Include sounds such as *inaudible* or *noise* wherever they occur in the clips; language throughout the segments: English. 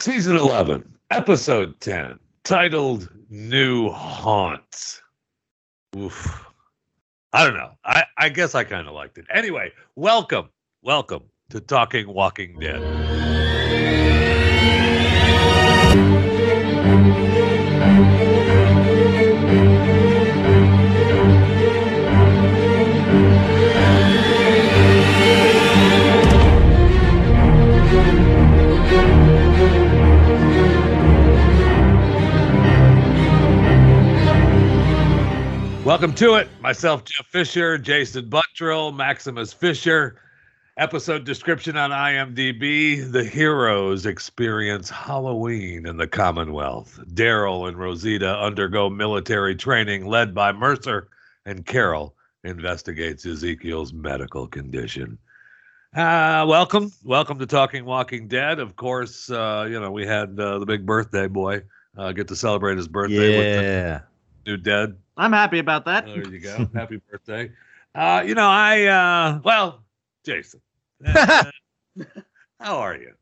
Season 11, Episode 10, titled New Haunt. Oof. I don't know. I, I guess I kind of liked it. Anyway, welcome, welcome to Talking Walking Dead. Welcome to it. Myself, Jeff Fisher, Jason Buttrill, Maximus Fisher. Episode description on IMDb The heroes experience Halloween in the Commonwealth. Daryl and Rosita undergo military training led by Mercer, and Carol investigates Ezekiel's medical condition. Uh, welcome. Welcome to Talking Walking Dead. Of course, uh, you know, we had uh, the big birthday boy uh, get to celebrate his birthday with the Yeah. New dead. I'm happy about that. There you go. *laughs* Happy birthday. Uh, you know, I uh well, Jason. uh, *laughs* how are you?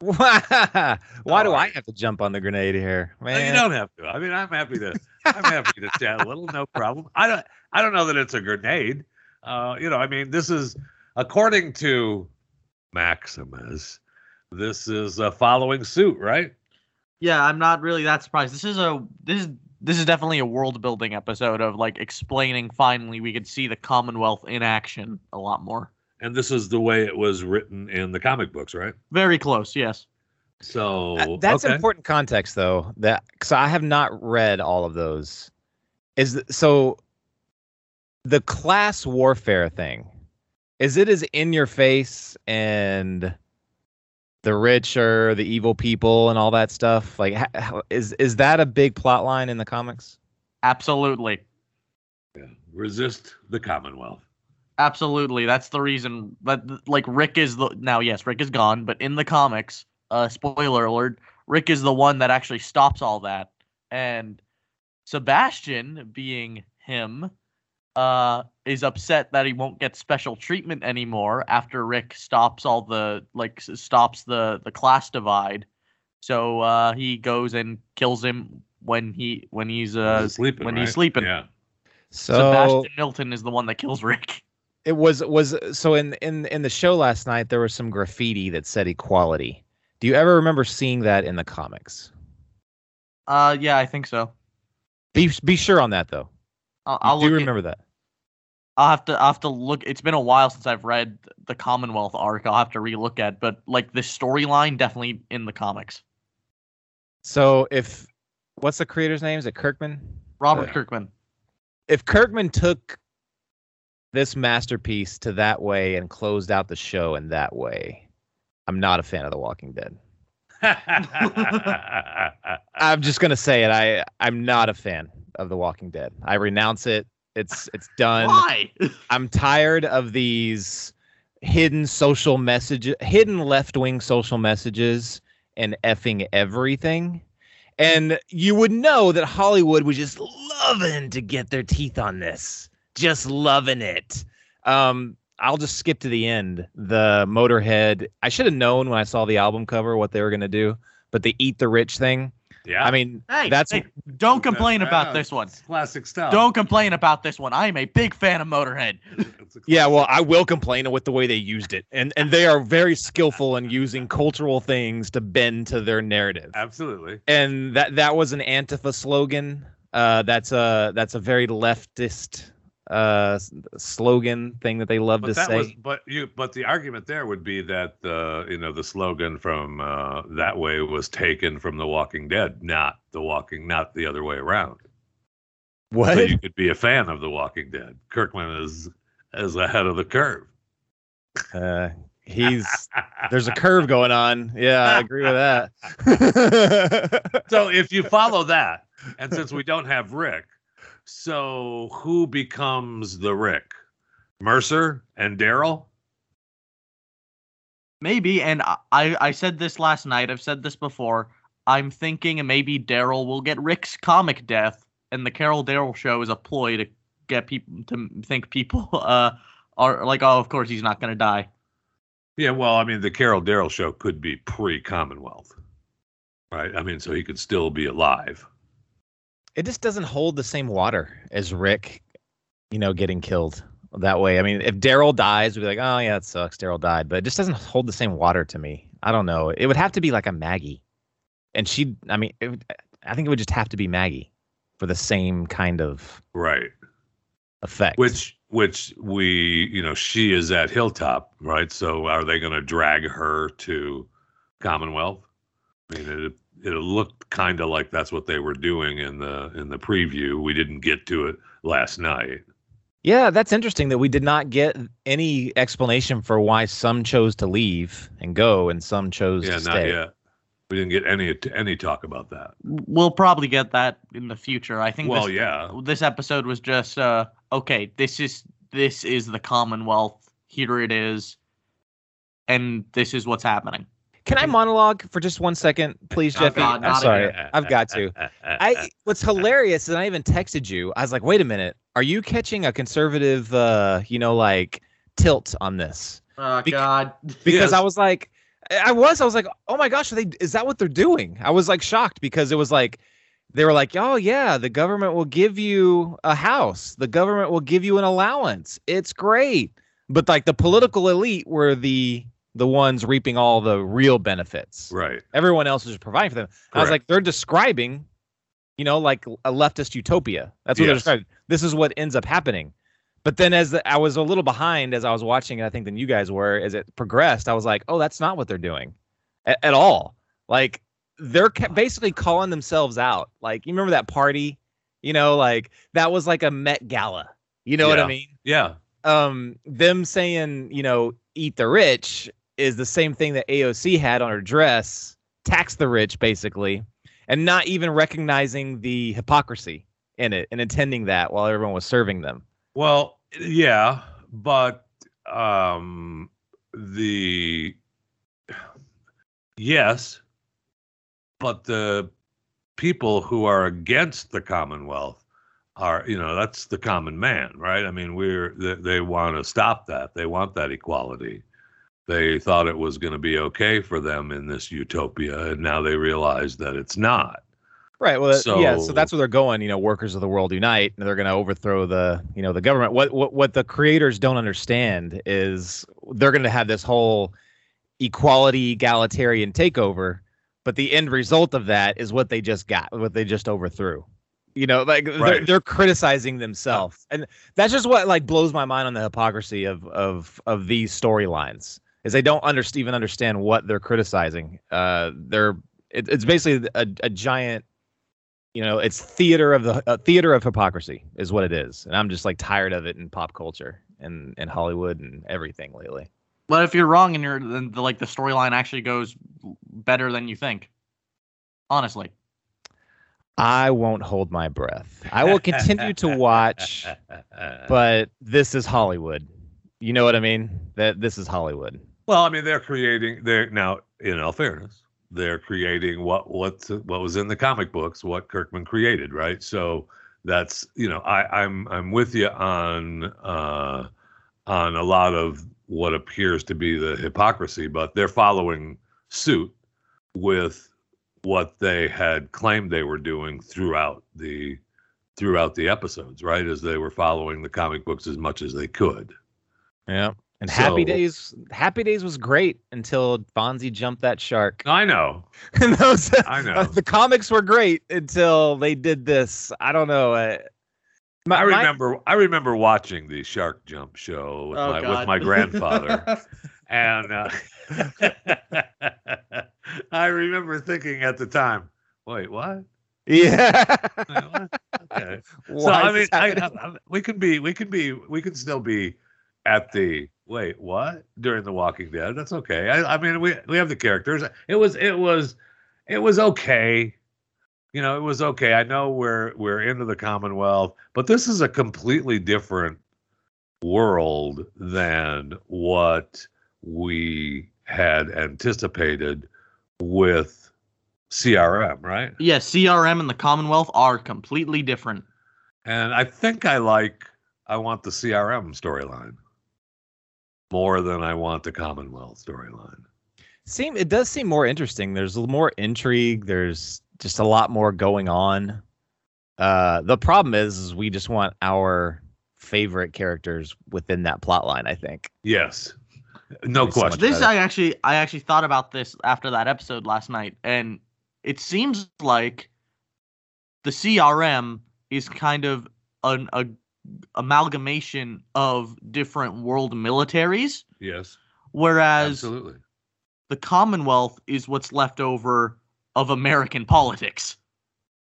Why do I have to jump on the grenade here, No, man? you don't have to. I mean, I'm happy to I'm happy to chat a little, no problem. I don't I don't know that it's a grenade. Uh, you know, I mean, this is according to Maximus, this is uh, following suit, right? Yeah, I'm not really that surprised. This is a this is this is definitely a world building episode of like explaining finally we could see the Commonwealth in action a lot more. And this is the way it was written in the comic books, right? Very close, yes. So That- that's okay. important context, though. That because I have not read all of those. Is th- so the class warfare thing? Is it as in your face and the rich or the evil people and all that stuff? Like, ha- how- is is that a big plot line in the comics? Absolutely. Yeah. Resist the Commonwealth. Absolutely. That's the reason but like Rick is the now yes, Rick is gone, but in the comics, uh spoiler alert, Rick is the one that actually stops all that. And Sebastian, being him, uh is upset that he won't get special treatment anymore after Rick stops all the like stops the the class divide. So uh he goes and kills him when he when he's uh He's sleeping, when he's sleeping. Yeah. So Sebastian Milton is the one that kills Rick. it was was so in in in the show last night there was some graffiti that said equality. Do you ever remember seeing that in the comics? Uh yeah, I think so. Be be sure on that though. I'll, I'll do look at- remember that. I'll have to I'll have to look. It's been a while since I've read the Commonwealth arc. I'll have to relook at, but like the storyline definitely in the comics. So if what's the creator's name? Is it Kirkman? Robert Uh, Kirkman. If Kirkman took this masterpiece to that way and closed out the show in that way, I'm not a fan of The Walking Dead. *laughs* I'm just gonna say it. I I'm not a fan of The Walking Dead. I renounce it. It's it's done. Why? *laughs* I'm tired of these hidden social messages, hidden left wing social messages, and effing everything. And you would know that Hollywood was just loving to get their teeth on this, just loving it. Um, I'll just skip to the end. The Motorhead. I should have known when I saw the album cover what they were gonna do, but the Eat the Rich thing. Yeah. I mean, hey, that's hey, don't complain yeah, about this one. Classic stuff. Don't complain about this one. I am a big fan of Motorhead. Yeah, well, I will complain with the way they used it, and and they are very skillful in using cultural things to bend to their narrative. absolutely. And that that was an Antifa slogan. Uh, that's a that's a very leftist uh slogan thing that they love But to that say. was, but you, but the argument there would be that the, you know, the slogan from uh, that way was taken from The Walking Dead, not The Walking, not the other way around. what? So you could be a fan of The Walking Dead. Kirkman is is ahead of the curve. Uh, he's there's a curve *laughs* going on. Yeah, I agree with that. *laughs* so if you follow that, and since we don't have Rick, so who becomes the Rick? Mercer and Daryl? Maybe, and I I said this last night. I've said this before. I'm thinking maybe Daryl will get Rick's comic death, and the Carol Daryl show is a ploy to get people to think people *laughs* uh are like, oh, of course he's not gonna die. Yeah, well, I mean, the Carol Daryl show could be pre Commonwealth. right? I mean, so he could still be alive. It just doesn't hold the same water as Rick, you know, getting killed that way. I mean, if Daryl dies, we'd be like, oh yeah, it sucks. Daryl died, but it just doesn't hold the same water to me. I don't know. It would have to be like a Maggie, and she. I mean, it, I think it would just have to be Maggie for the same kind of Right. effect. Which which we, you know, she is at Hilltop, right? So are they going to drag her to Commonwealth? I mean, it it looked kind of like that's what they were doing in the in the preview. We didn't get to it last night. Yeah, that's interesting that we did not get any explanation for why some chose to leave and go and some chose Yeah, to not stay. yet. We didn't get any any talk about that. We'll probably get that in the future. I think Well, this, yeah. this episode was just uh okay, this is this is the Commonwealth. Here it is. And this is what's happening. Can I monologue for just one second, please, Oh, Jeffy? God, I'm sorry. again. I've got to. I *laughs* what's hilarious is I even texted you. I was like, wait a minute, are you catching a conservative uh, you know, like tilt on this? Oh Bec- God. *laughs* Because Yes. I was like I was, I was like, oh my gosh, are they is that what they're doing? I was like shocked because it was like they were like, oh yeah, the government will give you a house. The government will give you an allowance. It's great. But like the political elite were the the ones reaping all the real benefits right. everyone else is just providing for them. I was like, they're describing, you know, like a leftist utopia. That's what they're describing. This is what ends up happening. But then as the, I was a little behind as I was watching it, I think than you guys were, as it progressed, I was like, oh, that's not what they're doing at, at all. Like they're ca- basically calling themselves out. Like you remember that party, you know, like that was like a Met Gala. You know what I Yeah. mean? Yeah. um them saying you know eat the rich is the same thing that AOC had on her dress tax the rich basically and not even recognizing the hypocrisy in it and intending that while everyone was serving them Well, yeah, but um the yes, but the people who are against the Commonwealth are, you know, that's the common man, right? I mean, we're they, they want to stop that. They want that equality. They thought it was going to be okay for them in this utopia, and now they realize that it's not. right well yeah so So- that's where they're going you know workers of the world unite and they're going to overthrow the you know the government. What what what the creators don't understand is they're going to have this whole equality egalitarian takeover but the end result of that is what they just got what they just overthrew. You know like they're, they're criticizing themselves and that's just what like blows my mind on the hypocrisy of of of these storylines is they don't under, even understand what they're criticizing. Uh they're it, it's basically a, a giant you know it's theater of the theater of hypocrisy is what it is. And i'm just like tired of it in pop culture and and hollywood and everything lately. But if you're wrong and you're then the, like the storyline actually goes better than you think. Honestly. i won't hold my breath. I will continue to watch *laughs* but this is hollywood. You know what i mean? That this is hollywood Well, I mean, they're creating. They're now, in all fairness, they're creating what what's what was in the comic books, what Kirkman created, right? So that's you know, I, I'm I'm with you on uh, on a lot of what appears to be the hypocrisy, but they're following suit with what they had claimed they were doing throughout the throughout the episodes, right? As they were following the comic books as much as they could. yeah and happy So- days happy days was great until fonzie jumped that shark I know. *laughs* And those, I *laughs* know. the comics were great until they did this. I don't know. Uh, my- I my- remember I remember watching the Shark Jump show with Oh, my God. with my grandfather, *laughs* and uh, I remember thinking at the time, "Wait, what? yeah. Okay." so I mean, I. I, we can be, we can be, we can still be at the wait, what during The Walking Dead. That's okay. I, I mean, we we have the characters. It was, it was, it was okay. You know, it was okay. I know we're we're into the Commonwealth, but this is a completely different world than what we had anticipated with CRM, right? yeah, CRM and the Commonwealth are completely different. And I think I like I want the CRM storyline more than I want the Commonwealth storyline. Seem it does seem more interesting. There's more intrigue. There's just a lot more going on. Uh, the problem is, is we just want our favorite characters within that plot line. I think. Yes. No Makes so question. This better. I actually I actually thought about this after that episode last night, and it seems like the CRM is kind of an a, amalgamation of different world militaries, yes. whereas Absolutely. the Commonwealth is what's left over of American politics.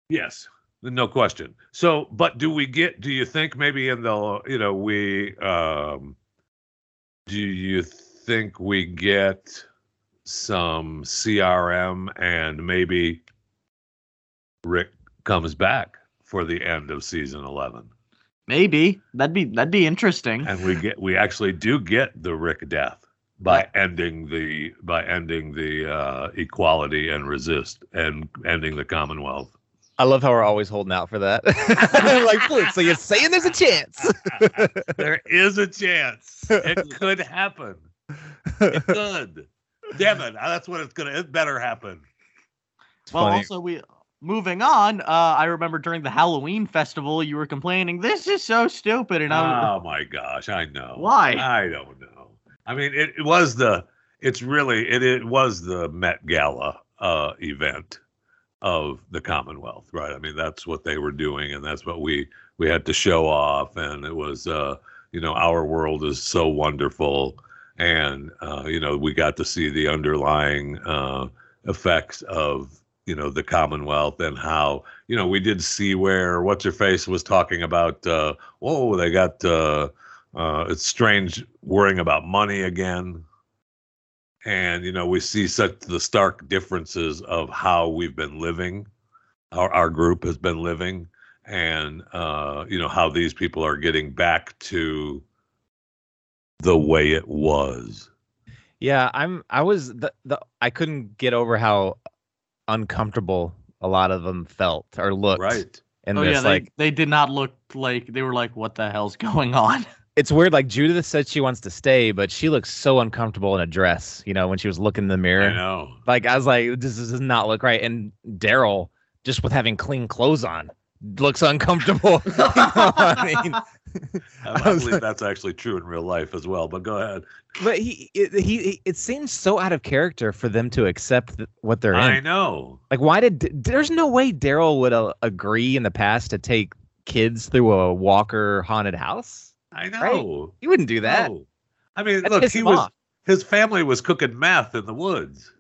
Yes, no question. So, but do we get? Do you think maybe in the you know we um, do you think we get some CRM and maybe Rick comes back for the end of season eleven, Maybe that'd be that'd be interesting. and we get we actually do get the Rick death by ending the by ending the uh, equality and resist and ending the Commonwealth. I love how we're always holding out for that. *laughs* like, please, so you're saying there's a chance? *laughs* there is a chance. It could happen. It could. Damn it. That's what it's gonna it better happen. It's well, funny. also we moving on. Uh, I remember during the Halloween festival, you were complaining this is so stupid, and I was Oh my gosh, I know. Why? I don't know. I mean it, it was the it's really it, it was the Met Gala uh event of the Commonwealth, right? I mean that's what they were doing and that's what we we had to show off and it was uh you know our world is so wonderful and uh you know we got to see the underlying uh effects of you know the commonwealth and how you know we did see where what's your face was talking about uh whoa they got uh uh it's strange worrying about money again and you know we see such the stark differences of how we've been living our, our group has been living and uh you know how these people are getting back to the way it was Yeah, I'm. I was the, the I couldn't get over how uncomfortable a lot of them felt or looked. right And oh this yeah, they, like they did not look like they were like, what the hell's going on? *laughs* it's weird. Like Judith said she wants to stay, but she looks so uncomfortable in a dress. You know, when she was looking in the mirror. i know Like I was like, this does not look right. And Daryl, just with having clean clothes on, looks uncomfortable. You *laughs* know *laughs* I mean, I, I believe like- that's actually true in real life as well but go ahead but he it, he he- it seems so out of character for them to accept th- what they're in. i know Like, why did there's no way Daryl would uh, agree in the past to take kids through a Walker haunted house? i know He wouldn't do that. No. i mean That look he was off. his family was cooking meth in the woods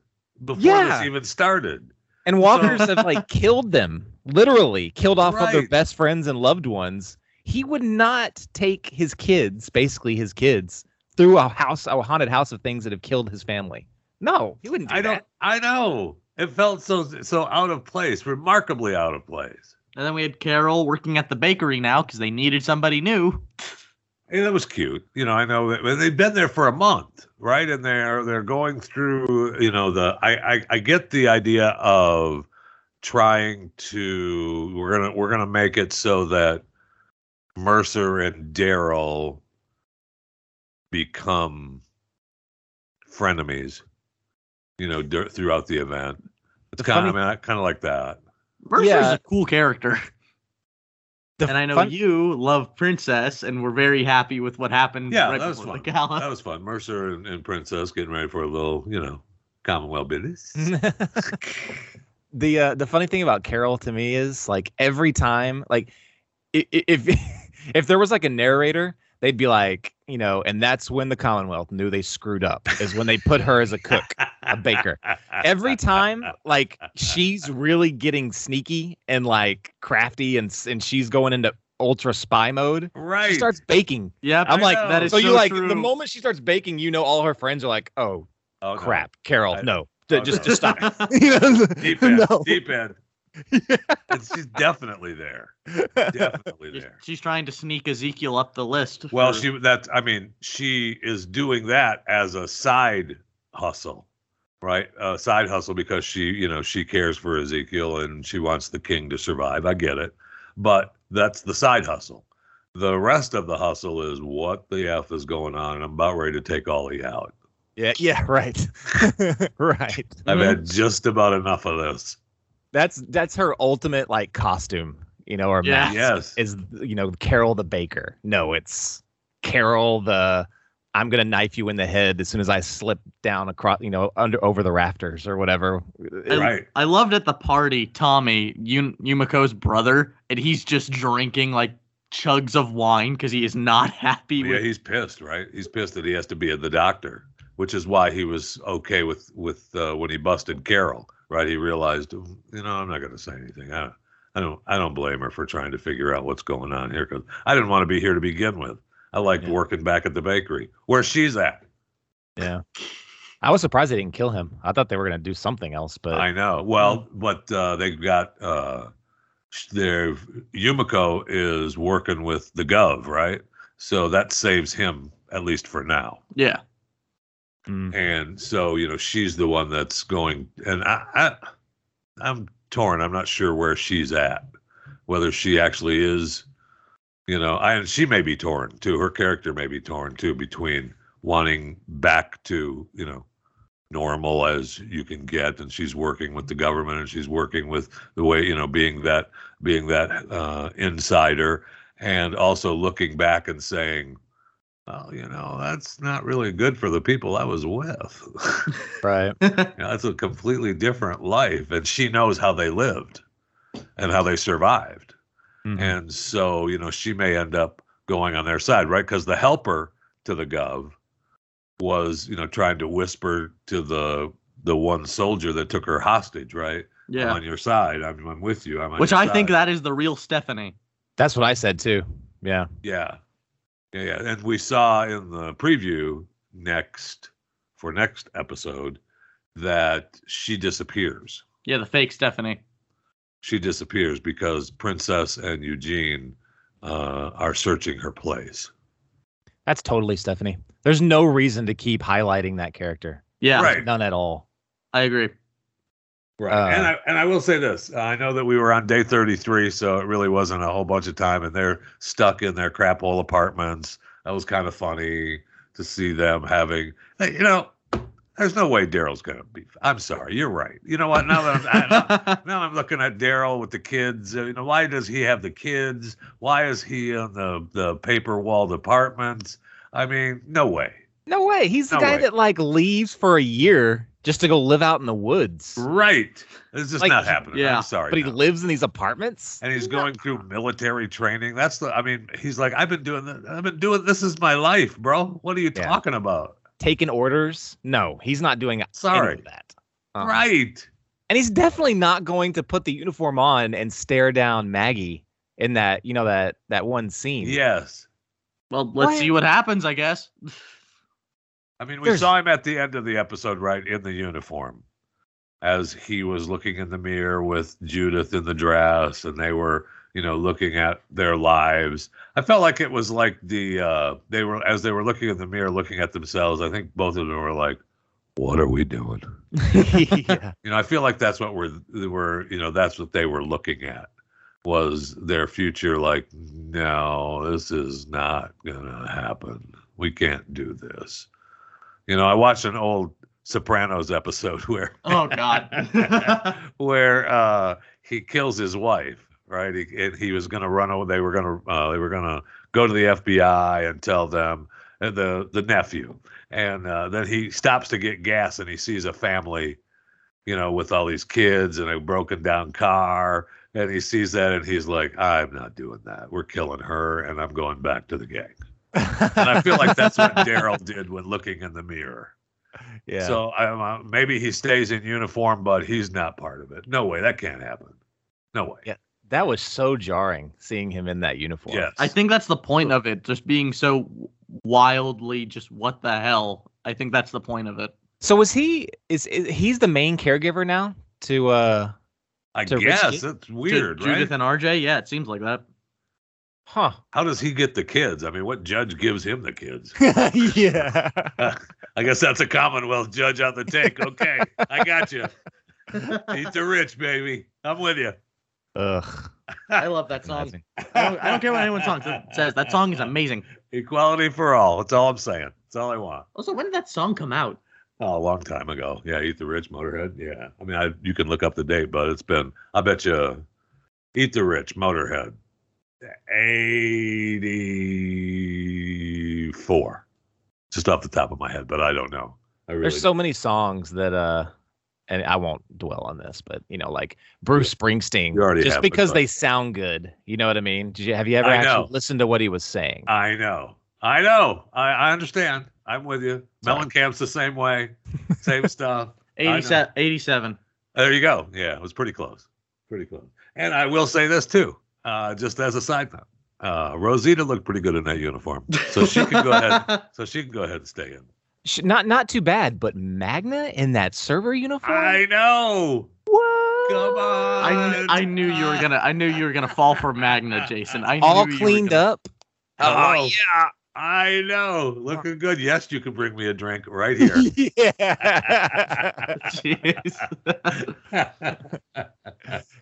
before Yeah. this even started And walkers have like *laughs* killed them, literally killed off of their best friends and loved ones. He would not take his kids, basically his kids, through a house, a haunted house of things that have killed his family. No, he wouldn't do i don't i know it felt so so out of place remarkably out of place And then we had Carol working at the bakery now because they needed somebody new. *laughs* And that was cute. You know, I know that they've been there for a month, right? And they're they're going through, you know, the I I, I get the idea of trying to we're gonna we're gonna make it so that Mercer and Daryl become frenemies, you know, dur- throughout the event. It's kind of funny- kind of like that. Mercer's Yeah. a cool character. *laughs* The and I know fun- you love Princess, and we're very happy with what happened Yeah, right that was fun. gala. That was fun. Mercer and, and Princess getting ready for a little, you know, Commonwealth business. *laughs* the uh, the funny thing about Carol to me is like every time like i- i- if *laughs* if there was like a narrator they'd be like you know and that's when the Commonwealth knew they screwed up is when they put her as a cook a baker every time like she's really getting sneaky and like crafty and and she's going into ultra spy mode right. she starts baking Yep, I'm I like know. that is so you like true. the moment she starts baking you know all her friends are like oh Oh, no. crap Carol I- no oh, just no. just stop *laughs* *laughs* you know Deep end. *laughs* no. Deep end. *laughs* And she's definitely there. Definitely She's- there. She's trying to sneak Ezekiel up the list. Well, for- she that I mean, she is doing that as a side hustle, right? A side hustle because she, you know, she cares for Ezekiel and she wants the king to survive. I get it. But that's the side hustle. The rest of the hustle is what the F is going on, and I'm about ready to take Ollie out. Yeah, yeah, right. *laughs* right. I've had mm-hmm. just about enough of this. That's that's her ultimate like costume, you know, or Yeah. mask Yes. is you know, Carol the baker. No, it's Carol the I'm gonna knife you in the head as soon as I slip down across, you know, under over the rafters or whatever. I- Right. I loved at the party Tomi, Yun- Yumiko's brother, and he's just drinking like chugs of wine because he is not *laughs* happy Yeah, with. he's pissed, right? He's pissed that he has to be at the doctor, which is why he was okay with with uh, when he busted Carol, right? He realized, you know, I'm not going to say anything. I, I don't, I don't blame her for trying to figure out what's going on here because I didn't want to be here to begin with. I liked Yeah. working back at the bakery where she's at. Yeah. I was surprised they didn't kill him. I thought they were gonna do something else, but I know. Well, but uh, they've got uh, their Yumiko is working with the Gov, right? So that saves him at least for now. Yeah. Mm. and so you know she's the one that's going and I, I i'm torn i'm not sure where she's at whether she actually is you know I, and she may be torn too her character may be torn too between wanting back to you know normal as you can get and she's working with the government and she's working with the way you know being that being that uh, insider and also looking back and saying well, you know, that's not really good for the people I was with. *laughs* right. You know, that's a completely different life. And she knows how they lived and how they survived. Mhm. And so, you know, she may end up going on their side, right? Because the helper to the Gov was, you know, trying to whisper to the the one soldier that took her hostage, right? I'm Yeah. on your side. I'm, I'm with you. I'm on Which your I think that is the real Stephanie. That's what I said too. Yeah. Yeah. Yeah, yeah. And we saw in the preview next for next episode that she disappears. Yeah, the fake Stephanie. She disappears because Princess and Eugene uh, are searching her place. That's totally Stephanie. There's no reason to keep highlighting that character. Yeah, Right. None at all. I agree. Right. Uh, and I and I will say this. I know that we were on day 33, so it really wasn't a whole bunch of time and they're stuck in their crap hole apartments. That was kind of funny to see them having hey, you know, there's no way Daryl's gonna be I'm sorry, you're right. You know what? Now that I'm I, now *laughs* I'm looking at Daryl with the kids. uh, You know, why does he have the kids? Why is he in the the paper walled apartments? I mean, no way. No way. He's the No guy way. that like leaves for a year just to go live out in the woods. Right. It's just Like, not happening. yeah, I'm sorry. But he no. lives in these apartments. and he's going through military training. That's the. I mean, he's like, I've been doing that. I've been doing. This is my life, bro. What are you Yeah. talking about? Taking orders. No, he's not doing any Sorry. of that. Uh-uh. Right. And he's definitely not going to put the uniform on and stare down Maggie in that, you know, that that one scene. Yes. Well, let's What? see what happens, I guess. *laughs* I mean, we There's- saw him at the end of the episode, right in the uniform, as he was looking in the mirror with Judith in the dress, and they were, you know, looking at their lives. I felt like it was like the uh they were as they were looking in the mirror, looking at themselves. I think both of them were like, "What are we doing?" *laughs* yeah. You know, I feel like that's what we're they were, you know, that's what they were looking at was their future like, no, this is not gonna happen. We can't do this. You know, I watched an old Sopranos episode *laughs* where Oh God. *laughs* where uh he kills his wife, right? He and he was gonna run away. They were gonna uh, they were gonna go to the FBI and tell them and the the nephew, and uh, then he stops to get gas and he sees a family, you know, with all these kids and a broken down car, and he sees that and he's like, I'm not doing that. We're killing her, and I'm going back to the gang. And I feel like that's what Daryl did when looking in the mirror. yeah. So um, uh, maybe he stays in uniform, but he's not part of it. No way, that can't happen. No way. Yeah. that was so jarring seeing him in that uniform. Yes. I think that's the point of it, just being so wildly just what the hell. I think that's the point of it. So was he is, is he's the main caregiver now to uh I to guess Richie? it's weird, Ju- right? Judith and RJ, yeah, it seems like that. Huh. How does he get the kids? I mean, what judge gives him the kids? *laughs* yeah. *laughs* I guess that's a Commonwealth judge on the take. Okay, *laughs* I got you. Eat the rich, baby. I'm with you. Ugh. I love that song. I don't, I don't care what anyone song says. That song is amazing. Equality for all. That's all I'm saying. That's all I want. Also, when did that song come out? Oh, a long time ago. Yeah, Eat the Rich, Motorhead. Yeah, I mean, I you can look up the date, but it's been. I bet you, Eat the Rich, Motorhead, eighty-four, just off the top of my head, but I don't know. I really There's so many songs that uh and I won't dwell on this, but you know, like Bruce Springsteen, You already just because they sound good. You know what I mean? Did you have you ever I actually know. listened to what he was saying? I know. I know. I, I understand. I'm with you. Sorry. Mellencamp's the same way. Same *laughs* stuff. 87. 87. There you go. Yeah, it was pretty close. Pretty close. And I will say this too, uh, just as a side note. Uh, Rosita looked pretty good in that uniform, so she can go ahead. *laughs* So she can go ahead and stay in. Sh- Not not too bad, but Magna in that server uniform. I know. what? Come on. I, kn- I knew you were gonna I knew you were gonna fall for Magna, Jason. I All knew you cleaned gonna- up. Oh Hello. yeah, I know. Looking good. Yes, you can bring me a drink right here. *laughs* yeah. *laughs* Jeez.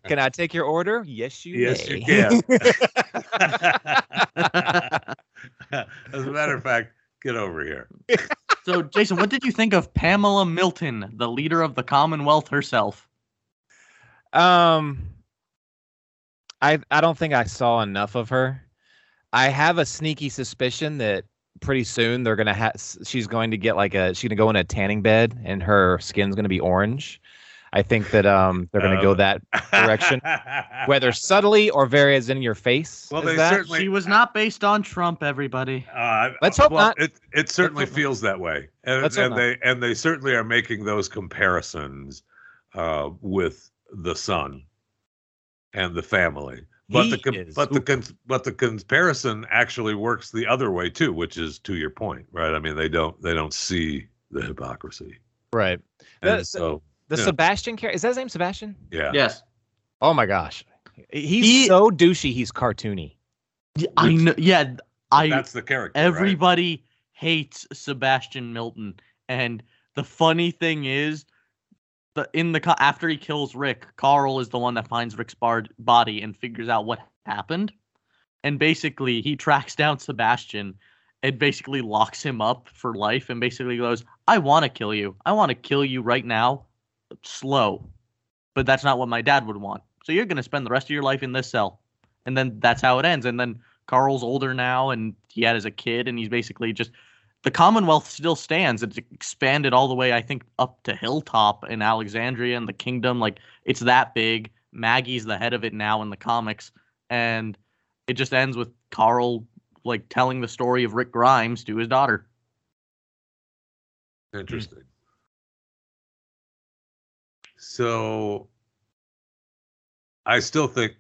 Can I take your order? Yes, you Yes, may. you can. *laughs* As a matter of fact, get over here. so, Jason, what did you think of Pamela Milton, the leader of the Commonwealth herself? Um, I I don't think I saw enough of her. I have a sneaky suspicion that pretty soon they're gonna have she's going to get like a she's gonna go in a tanning bed and her skin's gonna be orange. I think that um they're gonna go Oh. that Direction. *laughs* whether subtly or very as in your face. Well, they that. certainly- She was not based on Trump, everybody. Uh, Let's hope well, not. It it certainly Let's hope not. feels that way, and, Let's hope and not. they and they certainly are making those comparisons uh, with the son and the family. But the com- but the con- but the comparison actually works the other way too, which is to your point, right? I mean, they don't they don't see the hypocrisy, right. and The- so The Yeah. Sebastian character is that his name Sebastian? yeah, Yes. Oh my gosh, he's He- so douchey. He's cartoony. I know. Yeah, I that's the character. right? everybody hates Sebastian Milton, and the funny thing is, the in the co- after he kills Rick, Carl is the one that finds Rick's bar- body and figures out what happened, and basically he tracks down Sebastian and basically locks him up for life, and basically goes, "I want to kill you. I want to kill you right now, slow, but that's not what my dad would want. So you're gonna spend the rest of your life in this cell." And then that's how it ends. And then Carl's older now, and he had as a kid, and he's basically just the Commonwealth still stands. It's expanded all the way, I think, up to Hilltop in Alexandria and the Kingdom. Like it's that big. Maggie's the head of it now in the comics, and it just ends with Carl like telling the story of Rick Grimes to his daughter. Interesting. So I still think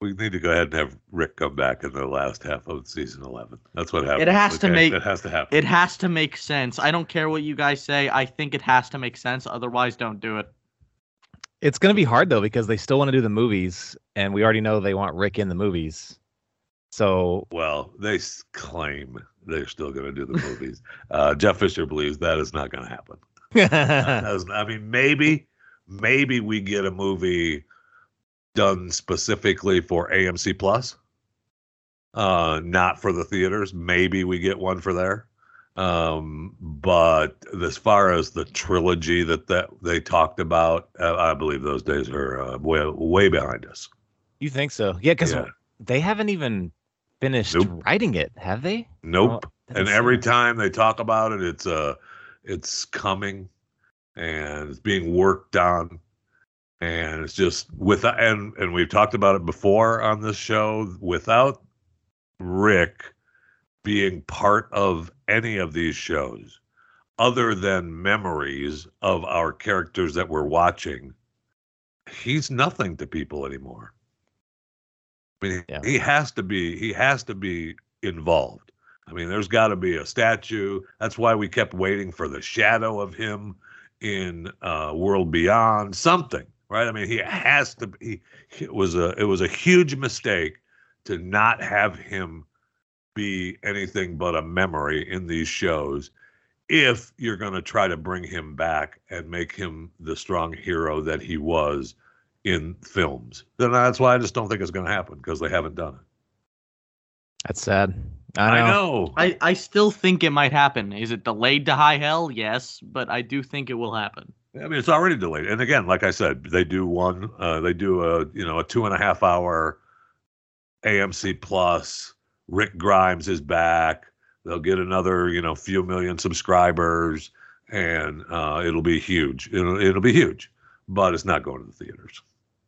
we need to go ahead and have Rick come back in the last half of season 11. That's what happens. It has to make- It has to happen. It has to make sense. I don't care what you guys say. I think it has to make sense. Otherwise, don't do it. It's gonna be hard though because they still want to do the movies, and we already know they want Rick in the movies. So well, they claim they're still going to do the movies. uh, Jeff Fisher believes that is not going to happen. *laughs* That is- I mean, maybe, maybe we get a movie done specifically for AMC Plus, uh, not for the theaters. Maybe we get one for there. Um, but as far as the trilogy that, that they talked about, uh, I believe those days are uh, way way behind us. you think so? Yeah, because Yeah. they haven't even finished Nope. writing it, have they? Nope. Doesn't and every time they talk about it it's uh it's coming and it's being worked on and it's just with and and we've talked about it before on this show without rick being part of any of these shows other than memories of our characters that we're watching he's nothing to people anymore i mean Yeah. he has to be he has to be involved I mean, there's got to be a statue. That's why we kept waiting for the shadow of him in uh, World Beyond, something, right? I mean, he has to. Be, it was a it was a huge mistake to not have him be anything but a memory in these shows. If you're going to try to bring him back and make him the strong hero that he was in films, then that's why I just don't think it's going to happen because they haven't done it. That's sad. I know. I know. I, I still think it might happen. Is it delayed to high hell? Yes, but I do think it will happen. I mean, it's already delayed. And again, like I said, they do one. Uh, they do a you know a two and a half hour AMC Plus. Rick Grimes is back. They'll get another you know few million subscribers, and uh, it'll be huge. It'll it'll be huge, but it's not going to the theaters.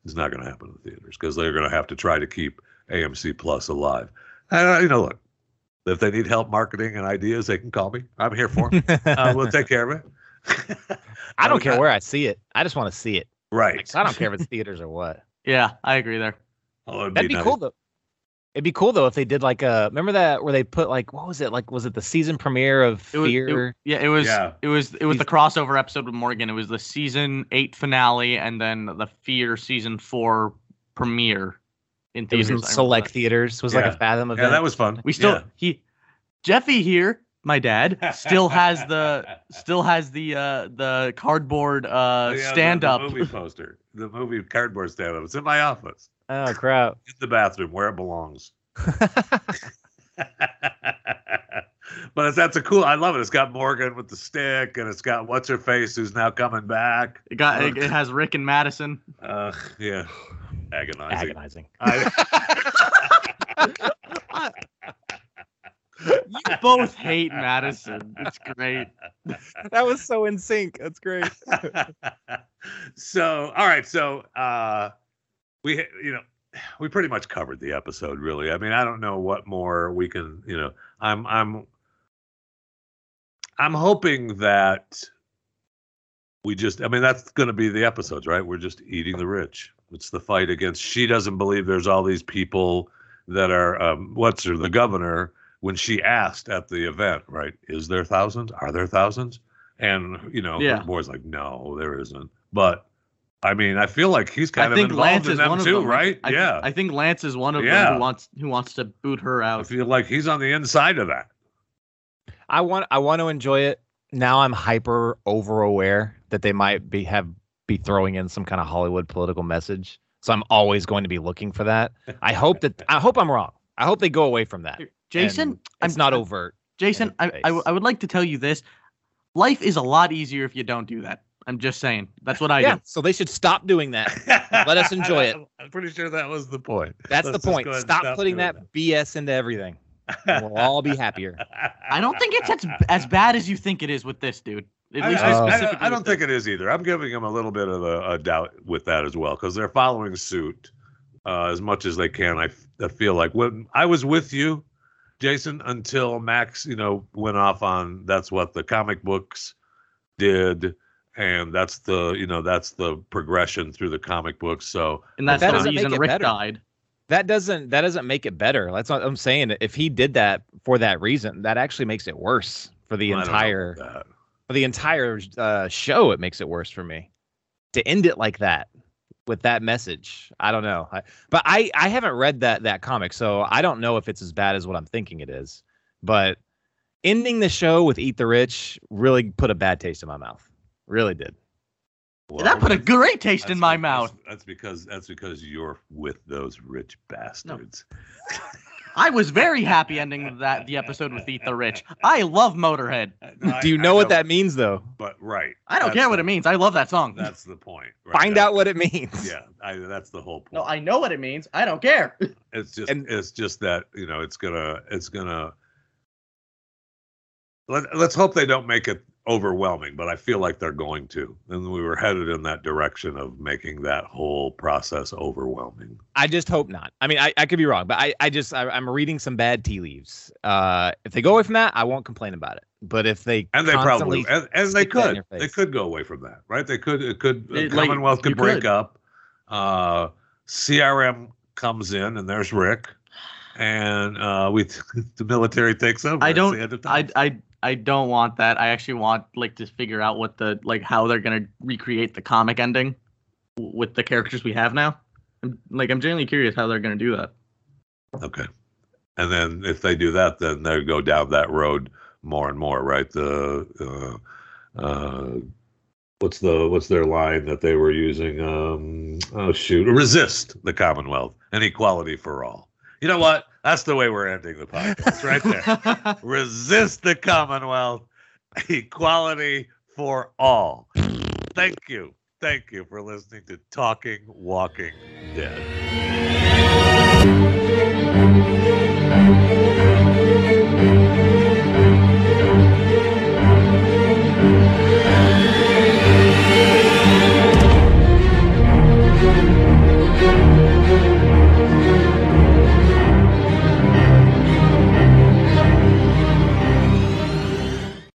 It's not going to happen in the theaters because they're going to have to try to keep AMC Plus alive. And uh, you know, look, if they need help marketing and ideas, they can call me. I'm here for 'em. *laughs* uh, we'll take care of it. I don't *laughs* care where I see it. I just want to see it. Right. Like, I don't care if it's theaters or what. *laughs* Yeah, I agree there. Oh, it'd That'd be nice. cool though. It'd be cool though if they did like a remember that where they put like what was it like was it the season premiere of It was, it- Fear? yeah, it was. Yeah. It was. It was the crossover episode with Morgan. It was the season eight finale, and then the Fear season four premiere in it was theaters. in select that. theaters. It was like a Fathom event. Yeah, that was fun. We still Yeah. he, Jeffy here, my dad, still has the *laughs* still has the uh the cardboard uh Oh, Yeah, stand up. The movie *laughs* poster, the movie cardboard stand up. It's in my office, oh crap. in the bathroom, where it belongs. *laughs* but it's, that's a cool. I love it. It's got Morgan with the stick, and it's got what's her face who's now coming back. It got it, it has Rick and Madison. Uh, yeah, *sighs* *sighs* *sighs* agonizing. Agonizing. *laughs* I, You both hate Madison. It's great. *laughs* that was so in sync. That's great. *laughs* so all right so uh we you know we pretty much covered the episode really i mean i don't know what more we can you know i'm i'm i'm hoping that we just i mean that's going to be the episodes right we're just eating the rich it's the fight against she doesn't believe there's all these people that are um what's her the governor when she asked at the event right is there thousands are there thousands and you know Yeah. the boy's like no there isn't but i mean i feel like he's kind I of think involved Lance in is them one too of them. right I, yeah I think Lance is one of them who wants who wants to boot her out. I out. feel like he's on the inside of that I want I want to enjoy it. Now I'm hyper over aware that they might be have be throwing in some kind of Hollywood political message. So I'm always going to be looking for that. I hope that I hope I'm wrong. I hope they go away from that. Jason, and it's I'm not overt. Jason, I, face. I, w- I would like to tell you this. Life is a lot easier if you don't do that. I'm just saying. That's what I yeah, do. so they should stop doing that. *laughs* Let us enjoy it. i'm pretty sure that was the point That's Let's the point. go ahead and Stop, putting doing that, BS into everything. We'll all be happier. *laughs* I don't think it's as, as bad as you think it is with this, dude. At I, least I- I- I don't think it is either. I'm giving him a little bit of a, a doubt with that as well because they're following suit uh, as much as they can. I, f- I feel like when I was with you, Jason, until Max, you know, went off on that's what the comic books did, and that's the you know that's the progression through the comic books. So And that's that the doesn't make it Rick better. died. That doesn't that doesn't make it better. That's what I'm saying. If he did that for that reason, that actually makes it worse for the I don't know entire about that. For the entire uh, show. It makes it worse for me to end it like that with that message. I don't know, I, but I I haven't read that that comic, so I don't know if it's as bad as what I'm thinking it is. But ending the show with "Eat the Rich" really put a bad taste in my mouth. Really did. Well, that put a great taste that's in my be- mouth. That's, that's because that's because you're with those rich bastards. *laughs* I was very happy ending that the episode with Eat the Rich. I love Motorhead. *laughs* I- Do you I know what that means, though? But right, I don't That's care what it means. I love that song. That's the point. right? Find That- out what it means. Yeah, I, that's the whole point. No, I know what it means. I don't care. *laughs* it's just and- it's just that you know it's gonna it's gonna. Let, let's hope they don't make it overwhelming, but I feel like they're going to, and we were headed in that direction of making that whole process overwhelming. I just hope not. I mean, I, I could be wrong, but I, I just I, I'm reading some bad tea leaves. Uh, if they go away from that, I won't complain about it. But if they And they probably constantly- and, and they stick that in could your they could go away from that, right? They could it could uh, It- like, Commonwealth could break could. up. Uh, CRM comes in, and there's Rick, and uh, we *laughs* the military takes over. I don't. end of I. I I don't want that. I actually want like to figure out what the like how they're gonna recreate the comic ending with the characters we have now. I'm, like I'm genuinely curious how they're gonna do that. Okay. And then if they do that, then they go down that road more and more, right? The uh, uh, what's the what's their line that they were using? Um, oh shoot, resist the Commonwealth and equality for all. You know what? That's the way we're ending the podcast right there. *laughs* Resist the Commonwealth, equality for all. Thank you. Thank you for listening to Talking Walking Dead.